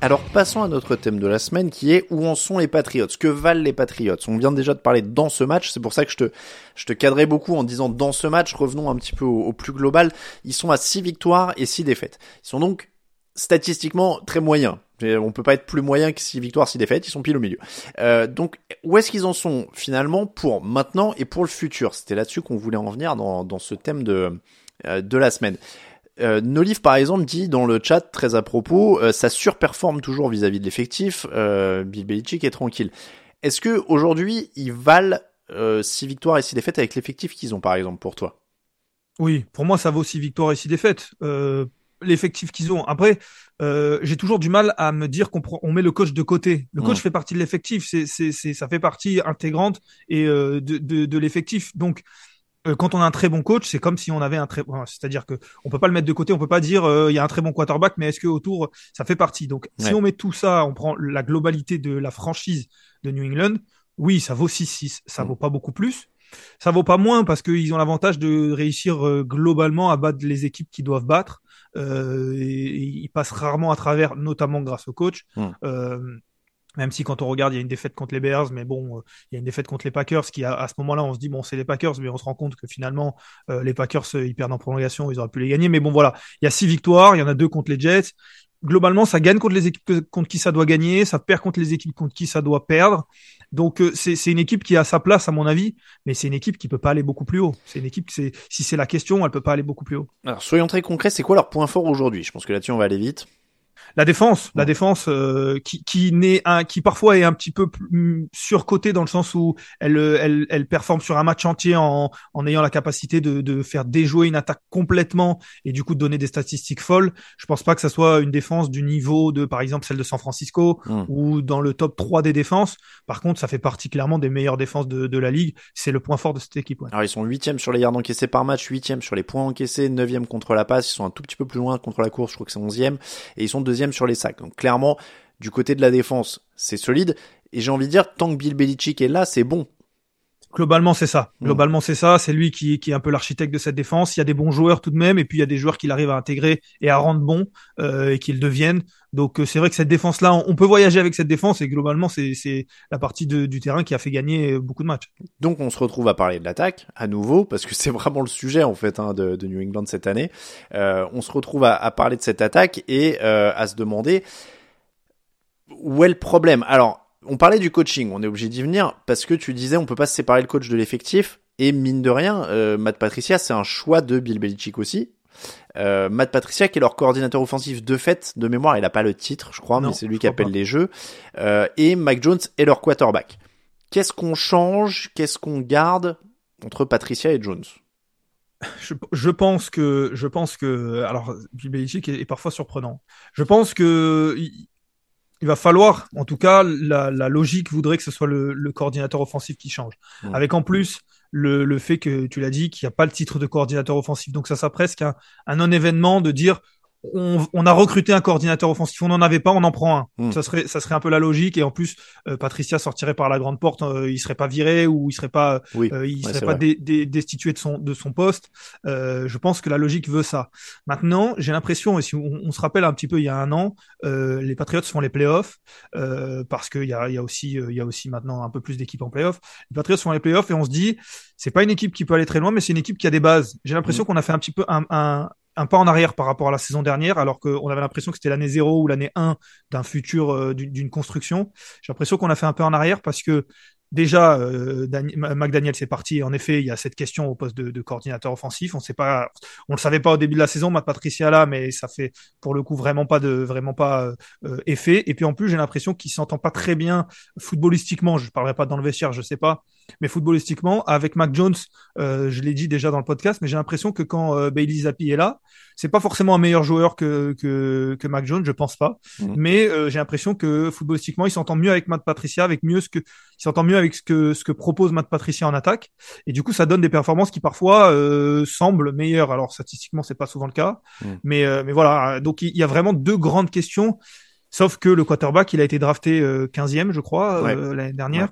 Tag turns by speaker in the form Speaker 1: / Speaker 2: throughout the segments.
Speaker 1: Alors passons à notre thème de la semaine qui est où en sont les Patriots Que valent les Patriots On vient déjà de parler dans ce match, c'est pour ça que je te, je te cadrais beaucoup en disant dans ce match, revenons un petit peu au, plus global. Ils sont à 6 victoires et 6 défaites. Ils sont donc statistiquement très moyens. On peut pas être plus moyen que 6 victoires, 6 défaites, ils sont pile au milieu. Euh, donc où est-ce qu'ils en sont finalement pour maintenant et pour le futur? C'était là-dessus qu'on voulait en venir dans, dans ce thème de, euh, de la semaine. Euh, Nolive par exemple dit dans le chat très à propos, euh, ça surperforme toujours vis-à-vis de l'effectif. Euh, Bill Belichick est tranquille. Est-ce que aujourd'hui ils valent 6 victoires et 6 défaites avec l'effectif qu'ils ont par exemple pour toi?
Speaker 2: Oui, pour moi ça vaut 6 victoires et 6 défaites. l'effectif qu'ils ont. Après, j'ai toujours du mal à me dire qu'on on met le coach de côté. Le coach fait partie de l'effectif, c'est, ça fait partie intégrante et de, de, de l'effectif. Donc euh, quand on a un très bon coach, c'est comme si on avait un très, c'est-à-dire que on peut pas le mettre de côté, on peut pas dire euh, il y a un très bon quarterback, mais est-ce que autour ça fait partie? Donc si on met tout ça, on prend la globalité de la franchise de New England, oui, ça vaut 6-6, ça mm. vaut pas beaucoup plus. Ça vaut pas moins parce qu'ils ont l'avantage de réussir euh, globalement à battre les équipes qui doivent battre. Euh, et, ils passent rarement à travers, notamment grâce au coach. Mm. Même si quand on regarde, il y a une défaite contre les Bears, mais bon, euh, il y a une défaite contre les Packers qui, à, à ce moment-là, on se dit, bon, c'est les Packers, mais on se rend compte que finalement, euh, les Packers, euh, ils perdent en prolongation, ils auraient pu les gagner. Mais bon, voilà, il y a six victoires, il y en a deux contre les Jets. Globalement, ça gagne contre les équipes contre qui ça doit gagner, ça perd contre les équipes contre qui ça doit perdre. Donc c'est une équipe qui a sa place à mon avis, mais c'est une équipe qui peut pas aller beaucoup plus haut. C'est une équipe qui, si c'est la question, elle peut pas aller beaucoup plus haut.
Speaker 1: Alors soyons très concrets, c'est quoi leur point fort aujourd'hui? Je pense que là-dessus on va aller vite.
Speaker 2: La défense, la défense euh, qui qui n'est un qui parfois est un petit peu plus surcotée dans le sens où elle elle elle performe sur un match entier en en ayant la capacité de de faire déjouer une attaque complètement et du coup de donner des statistiques folles. Je pense pas que ça soit une défense du niveau de par exemple celle de San Francisco hmm. ou dans le top 3 des défenses. Par contre, ça fait partie clairement des meilleures défenses de de la ligue. C'est le point fort de cette équipe.
Speaker 1: Alors ils sont huitièmes sur les yards encaissés par match, huitième sur les points encaissés, neuvième contre la passe. Ils sont un tout petit peu plus loin contre la course. Je crois que c'est onzième et ils sont deuxième sur les sacs. Donc clairement, du côté de la défense, c'est solide. Et j'ai envie de dire, tant que Bill Belichick est là, c'est bon.
Speaker 2: Globalement, c'est ça. Mm. Globalement, c'est ça. C'est lui qui, qui est un peu l'architecte de cette défense. Il y a des bons joueurs tout de même, et puis il y a des joueurs qu'il arrive à intégrer et à rendre bons euh, et qu'ils deviennent. Donc euh, c'est vrai que cette défense-là, on, peut voyager avec cette défense, et globalement, c'est la partie de, du terrain qui a fait gagner beaucoup de matchs.
Speaker 1: Donc on se retrouve à parler de l'attaque à nouveau, parce que c'est vraiment le sujet en fait hein, de, de, New England cette année. Euh, on se retrouve à, à, parler de cette attaque et euh, à se demander où est le problème. Alors on parlait du coaching, on est obligé d'y venir parce que tu disais on peut pas se séparer le coach de l'effectif et mine de rien, euh, Matt Patricia c'est un choix de Bill Belichick aussi. Euh, Matt Patricia qui est leur coordinateur offensif de fait, de mémoire, il a pas le titre, je crois, mais c'est lui qui appelle les jeux. Euh, et Mike Jones est leur quarterback. Qu'est-ce qu'on change, qu'est-ce qu'on garde entre Patricia et Jones?
Speaker 2: Je, je, pense que je pense que alors Bill Belichick est, est, parfois surprenant. Je pense que il va falloir, en tout cas, la, la logique voudrait que ce soit le, le coordinateur offensif qui change. Avec en plus le, le fait que tu l'as dit qu'il n'y a pas le titre de coordinateur offensif. Donc ça, ça presque un, un non-événement de dire on, a recruté un coordinateur offensif, on n'en avait pas, on en prend un.
Speaker 1: Hmm.
Speaker 2: Ça serait, ça serait un peu la logique. Et en plus, euh, Patricia sortirait par la grande porte, euh, il serait pas viré ou il serait pas,
Speaker 1: Oui.
Speaker 2: euh, il
Speaker 1: Ouais,
Speaker 2: serait pas
Speaker 1: vrai.
Speaker 2: dé- dé- destitué de son de son poste. Euh, je pense que la logique veut ça. Maintenant, j'ai l'impression, et si on, on se rappelle un petit peu, il y a un an, euh, les Patriots font les playoffs euh, parce qu'il y a, il y a aussi, il y a aussi maintenant un peu plus d'équipes en playoffs. Les Patriots font les playoffs et on se dit, c'est pas une équipe qui peut aller très loin, mais c'est une équipe qui a des bases. J'ai l'impression qu'on a fait un petit peu un, un, un pas en arrière par rapport à la saison dernière, alors qu'on avait l'impression que c'était l'année 0 ou l'année 1 d'un futur, euh, d'une construction. J'ai l'impression qu'on a fait un peu en arrière parce que déjà, euh, Dan- McDaniel c'est parti. En effet, il y a cette question au poste de, coordinateur offensif. On sait pas, on le savait pas au début de la saison, Matt Patricia là, mais ça fait pour le coup vraiment pas de vraiment pas euh, effet. Et puis en plus, j'ai l'impression qu'il s'entend pas très bien footballistiquement. Je parlerai pas dans le vestiaire, je sais pas, mais footballistiquement avec Mac Jones, euh, je l'ai dit déjà dans le podcast, mais j'ai l'impression que quand euh, Bailey Zappi est là, c'est pas forcément un meilleur joueur que que, que Mac Jones, je pense pas.
Speaker 1: Mhm.
Speaker 2: Mais euh, j'ai l'impression que footballistiquement, il s'entend mieux avec Matt Patricia, avec mieux ce que il s'entend mieux avec ce que ce que propose Matt Patricia en attaque. Et du coup, ça donne des performances qui parfois euh, semblent meilleures. Alors statistiquement, c'est pas souvent le cas,
Speaker 1: Mhm.
Speaker 2: mais euh, mais voilà. Donc il y a vraiment deux grandes questions. Sauf que le quarterback, il a été drafté euh, 15e, je crois, euh, l'année dernière.
Speaker 1: Ouais.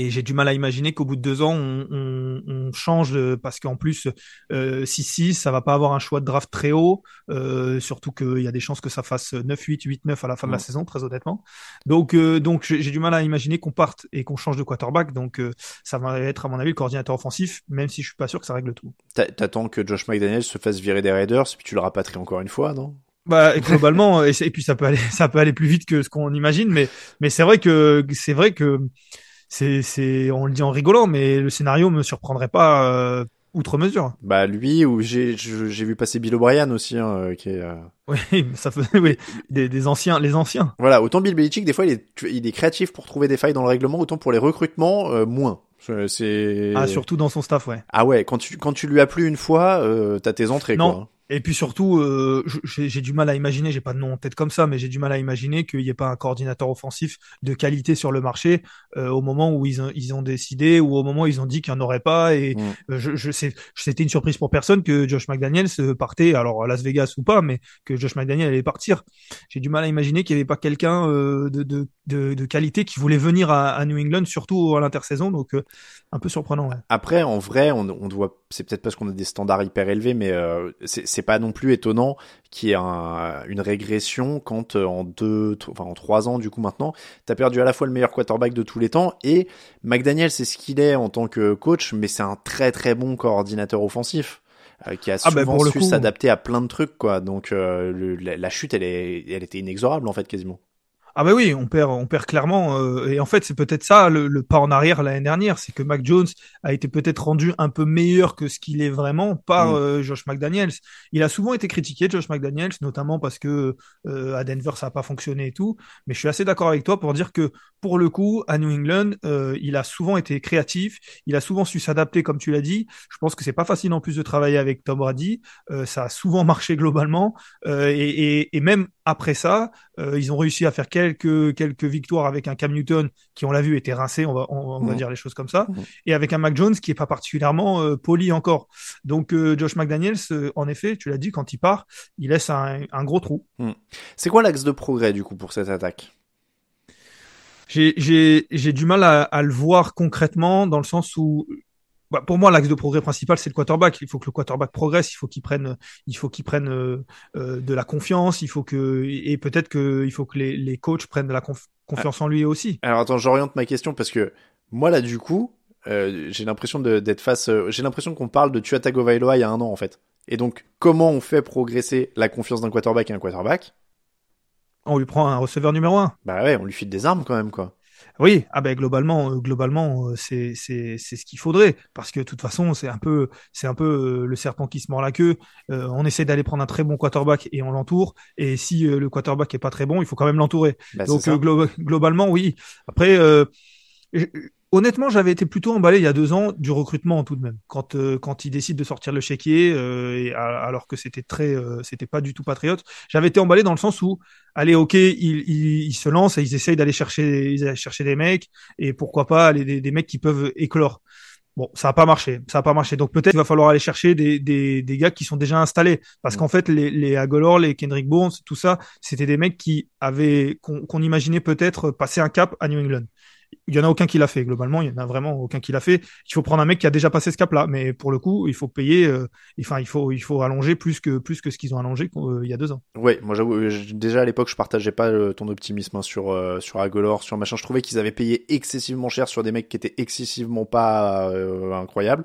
Speaker 2: Et j'ai du mal à imaginer qu'au bout de deux ans, on, on, on change de- parce qu'en plus, euh, 6-6, ça va pas avoir un choix de draft très haut, euh, surtout qu'il y a des chances que ça fasse 9-8, 8-9 à la fin de la
Speaker 1: Ouais.
Speaker 2: saison, très honnêtement. Donc, euh, donc j'ai du mal à imaginer qu'on parte et qu'on change de quarterback. Donc, euh, ça va être, à mon avis, le coordinateur offensif, même si je suis pas sûr que ça règle tout.
Speaker 1: T'a- T'attends que Josh McDaniels se fasse virer des Raiders, puis tu le rapatries encore une fois, non?
Speaker 2: Bah globalement et, et puis ça peut aller ça peut aller plus vite que ce qu'on imagine mais mais c'est vrai que c'est vrai que c'est c'est on le dit en rigolant mais le scénario me surprendrait pas euh, outre mesure.
Speaker 1: Bah lui, ou j'ai j'ai vu passer Bill O'Brien aussi, hein, euh, qui est... euh,
Speaker 2: Oui, ça fait oui des, des anciens les anciens.
Speaker 1: Voilà, autant Bill Belichick, des fois, il est, il est créatif pour trouver des failles dans le règlement, autant pour les recrutements, euh, moins. C'est...
Speaker 2: Ah surtout dans son staff ouais.
Speaker 1: Ah ouais, quand tu, quand tu lui as plu une fois, euh, t'as tes entrées,
Speaker 2: Non.
Speaker 1: quoi.
Speaker 2: Et puis surtout, euh, j'ai du mal à imaginer, j'ai pas de nom en tête comme ça, mais j'ai du mal à imaginer qu'il n'y ait pas un coordinateur offensif de qualité sur le marché euh, au moment où ils ont, ils ont décidé ou au moment où ils ont dit qu'il n'y en aurait pas. Et
Speaker 1: Mm.
Speaker 2: euh, je, je c'était une surprise pour personne que Josh McDaniels euh, partait, alors à Las Vegas ou pas, mais que Josh McDaniels allait partir. J'ai du mal à imaginer qu'il n'y avait pas quelqu'un euh, de, de, de, de qualité qui voulait venir à, à New England, surtout à l'intersaison. Donc euh, un peu surprenant. Ouais.
Speaker 1: Après, en vrai, on, on doit, c'est peut-être parce qu'on a des standards hyper élevés, mais euh, c'est c'est pas non plus étonnant qu'il y ait un- une régression quand euh, en deux, enfin en trois ans du coup maintenant, t'as perdu à la fois le meilleur quarterback de tous les temps et McDaniel, c'est ce qu'il est en tant que coach, mais c'est un très très bon coordinateur offensif. euh, qui a
Speaker 2: Ah bah,
Speaker 1: souvent
Speaker 2: pour
Speaker 1: su s'adapter à plein de trucs quoi donc euh, le- la, la chute elle est elle était inexorable en fait quasiment
Speaker 2: Ah bah oui, on perd, on perd clairement. euh, et en fait, c'est peut-être ça le, le pas en arrière l'année dernière, c'est que Mac Jones a été peut-être rendu un peu meilleur que ce qu'il est vraiment par
Speaker 1: Mm.
Speaker 2: euh, Josh McDaniels. Il a souvent été critiqué, Josh McDaniels, notamment parce que euh, à Denver ça n'a pas fonctionné et tout. Mais je suis assez d'accord avec toi pour dire que pour le coup, à New England, euh, il a souvent été créatif, il a souvent su s'adapter, comme tu l'as dit. Je pense que c'est pas facile en plus de travailler avec Tom Brady. Euh, ça a souvent marché globalement, euh, et, et, et même après ça, euh, ils ont réussi à faire quelques quelques victoires avec un Cam Newton qui, on l'a vu, était rincé, on va on, on va
Speaker 1: Mhm.
Speaker 2: dire les choses comme ça,
Speaker 1: Mhm.
Speaker 2: et avec un Mac Jones qui est pas particulièrement euh, poli encore. Donc euh, Josh McDaniels, en effet, tu l'as dit, quand il part, il laisse un, un gros trou.
Speaker 1: c'est quoi l'axe de progrès du coup pour cette attaque?
Speaker 2: J'ai j'ai j'ai du mal à, à le voir concrètement dans le sens où bah, pour moi, l'axe de progrès principal, c'est le quarterback. Il faut que le quarterback progresse. Il faut qu'il prenne, il faut qu'il prenne euh, euh, de la confiance. Il faut que et peut-être que il faut que les, les coachs prennent de la conf- confiance en lui aussi.
Speaker 1: Alors attends, j'oriente ma question parce que moi là du coup, euh, j'ai l'impression de- d'être face, euh, j'ai l'impression qu'on parle de Tua Tagovailoa il y a un an en fait. Et donc comment on fait progresser la confiance d'un quarterback et un quarterback?
Speaker 2: On lui prend un receveur numéro un.
Speaker 1: Bah ouais, on lui file des armes quand même quoi.
Speaker 2: Oui, ah ben globalement, euh, globalement, euh, c'est c'est c'est ce qu'il faudrait parce que de toute façon, c'est un peu c'est un peu euh, le serpent qui se mord la queue. Euh, on essaie d'aller prendre un très bon quarterback et on l'entoure. Et si euh, le quarterback est pas très bon, il faut quand même l'entourer.
Speaker 1: Bah,
Speaker 2: Donc euh, glo- globalement, oui. Après, euh, je- honnêtement, j'avais été plutôt emballé il y a deux ans du recrutement tout de même. Quand euh, quand ils décident de sortir le chéquier, euh, et alors que c'était très, euh, c'était pas du tout patriote. J'avais été emballé dans le sens où, allez, ok, ils, ils, ils se lancent et ils essayent d'aller chercher, ils chercher des mecs et pourquoi pas aller des, des mecs qui peuvent éclore. Bon, ça n'a pas marché, ça n'a pas marché. Donc peut-être qu'il va falloir aller chercher des, des, des gars qui sont déjà installés, parce mm. qu'en fait les, les Agolor, les Kendrick Bourne, tout ça, c'était des mecs qui avaient qu'on imaginait peut-être passer un cap à New England il y en a aucun qui l'a fait. Globalement il y en a vraiment aucun qui l'a fait. Il faut prendre un mec qui a déjà passé ce cap là mais pour le coup il faut payer euh, enfin il faut il faut allonger plus que plus que ce qu'ils ont allongé euh, il y a deux ans.
Speaker 1: Ouais moi j'avoue euh, déjà à l'époque je partageais pas ton optimisme hein, sur sur Agolor sur machin. Je trouvais qu'ils avaient payé excessivement cher sur des mecs qui étaient excessivement pas incroyables.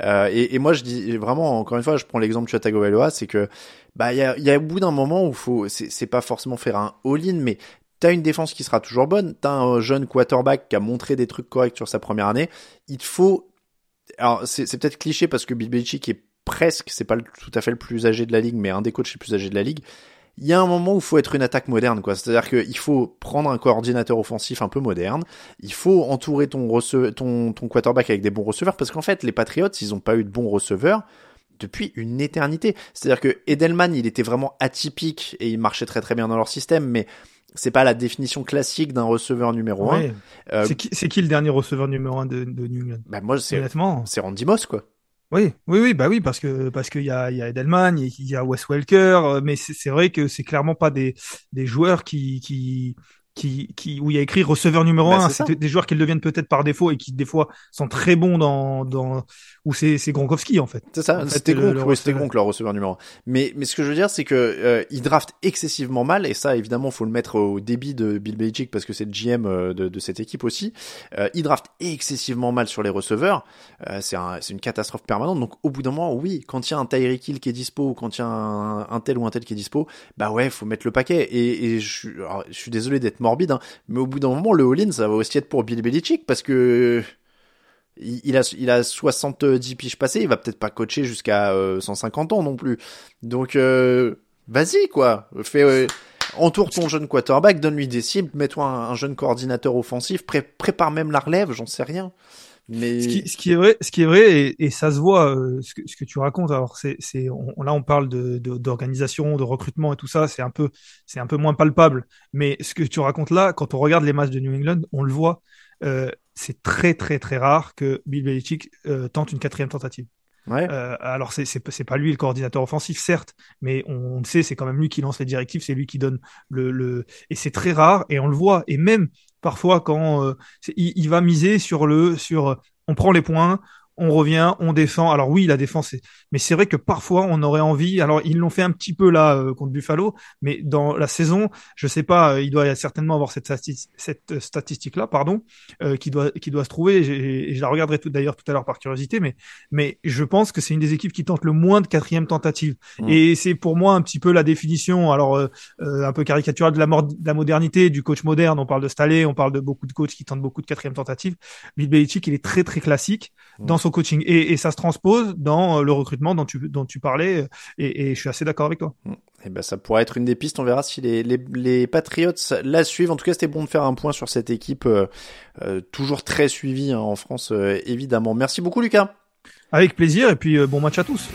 Speaker 1: Et, et, moi je dis vraiment encore une fois je prends l'exemple de Tagovailoa c'est que bah il y a, y a au bout d'un moment où faut c'est pas forcément faire un all-in mais T'as une défense qui sera toujours bonne, t'as un jeune quarterback qui a montré des trucs corrects sur sa première année. Il te faut, alors c'est, peut-être cliché parce que Bill Belichick est presque, c'est pas tout à fait le plus âgé de la ligue, mais un des coachs les plus âgés de la ligue. Il y a un moment où il faut être une attaque moderne, quoi. C'est-à-dire qu'il faut prendre un coordinateur offensif un peu moderne. Il faut entourer ton, ton, ton quarterback avec des bons receveurs parce qu'en fait, les Patriots, ils ont pas eu de bons receveurs depuis une éternité. C'est-à-dire que Edelman, il était vraiment atypique et il marchait très très bien dans leur système, mais c'est pas la définition classique d'un receveur numéro 1.
Speaker 2: Euh, c'est qui, qui, le dernier receveur numéro 1 de, de New England?
Speaker 1: Bah moi, c'est, c'est Randy Moss, quoi.
Speaker 2: Oui, oui, oui, bah oui, parce que parce qu'il y a, y a Edelman, il y a Wes Welker, euh, mais c'est, c'est vrai que c'est clairement pas des, des joueurs qui, qui, qui, qui, où il y a écrit receveur numéro bah, un. C'est des joueurs qui le deviennent peut-être par défaut et qui des fois sont très bons dans, dans, où c'est, c'est Gronkowski en fait.
Speaker 1: C'est ça, c'était Gronk, oui, c'était Gronk leur receveur numéro un. Mais, mais ce que je veux dire, c'est que euh, il draft excessivement mal et ça, évidemment, faut le mettre au débit de Bill Belichick parce que c'est le GM euh, de, de cette équipe aussi. Euh, il draft excessivement mal sur les receveurs. Euh, c'est un, c'est une catastrophe permanente. Donc au bout d'un moment, oui, quand il y a un Tyreek Hill qui est dispo ou quand il y a un, un, tel ou un tel qui est dispo, bah ouais, faut mettre le paquet. Et, et je, je suis désolé d'être morbide, hein, mais au bout d'un moment, le all-in, ça va aussi être pour Bill Belichick parce que il a, il a 70 piges passées, il va peut-être pas coacher jusqu'à 150 euh, ans non plus. Donc, euh, vas-y, quoi. Fais, euh, entoure ton jeune quarterback, donne-lui des cibles, mets-toi un, jeune coordinateur offensif, prépare même la relève, j'en sais rien. Mais
Speaker 2: ce qui, ce qui, est vrai, ce qui est vrai, et, ça se voit, euh, ce, que, ce, que, tu racontes. Alors c'est, là on parle de, d'organisation, de, recrutement et tout ça. C'est un peu, c'est un peu moins palpable. Mais ce que tu racontes là, quand on regarde les matchs de New England, on le voit. Euh, c'est très très très rare que Bill Belichick euh, tente une quatrième tentative. Ouais. Euh, alors c'est c'est pas lui le coordinateur offensif certes, mais on, on sait c'est quand même lui qui lance les directives, c'est lui qui donne le le et c'est très rare et on le voit et même parfois quand euh, il, va miser sur le sur on prend les points, on revient, on défend. Alors oui, la défense, mais c'est vrai que parfois on aurait envie. Alors ils l'ont fait un petit peu là euh, contre Buffalo, mais dans la saison, je sais pas, euh, il doit certainement avoir cette, cette statistique là, pardon, euh, qui doit qui doit se trouver. Et, je la regarderai tout d'ailleurs tout à l'heure par curiosité, mais mais je pense que c'est une des équipes qui tente le moins de quatrième tentative. Mmh. Et c'est pour moi un petit peu la définition, alors un peu caricaturale de la, de la modernité du coach moderne. On parle de Staley, on parle de beaucoup de coachs qui tentent beaucoup de quatrième tentative. Bill Belichick, il est très très classique mmh. Coaching. Et, et, ça se transpose dans euh, le recrutement dont tu, dont tu parlais. Euh, et, et je suis assez d'accord avec toi.
Speaker 1: Et mm. eh ben, ça pourrait être une des pistes. On verra si les, les, les Patriots la suivent. En tout cas, c'était bon de faire un point sur cette équipe, euh, toujours très suivie hein, en France, évidemment. Merci beaucoup, Lucas.
Speaker 2: Avec plaisir. Et puis, bon match à tous.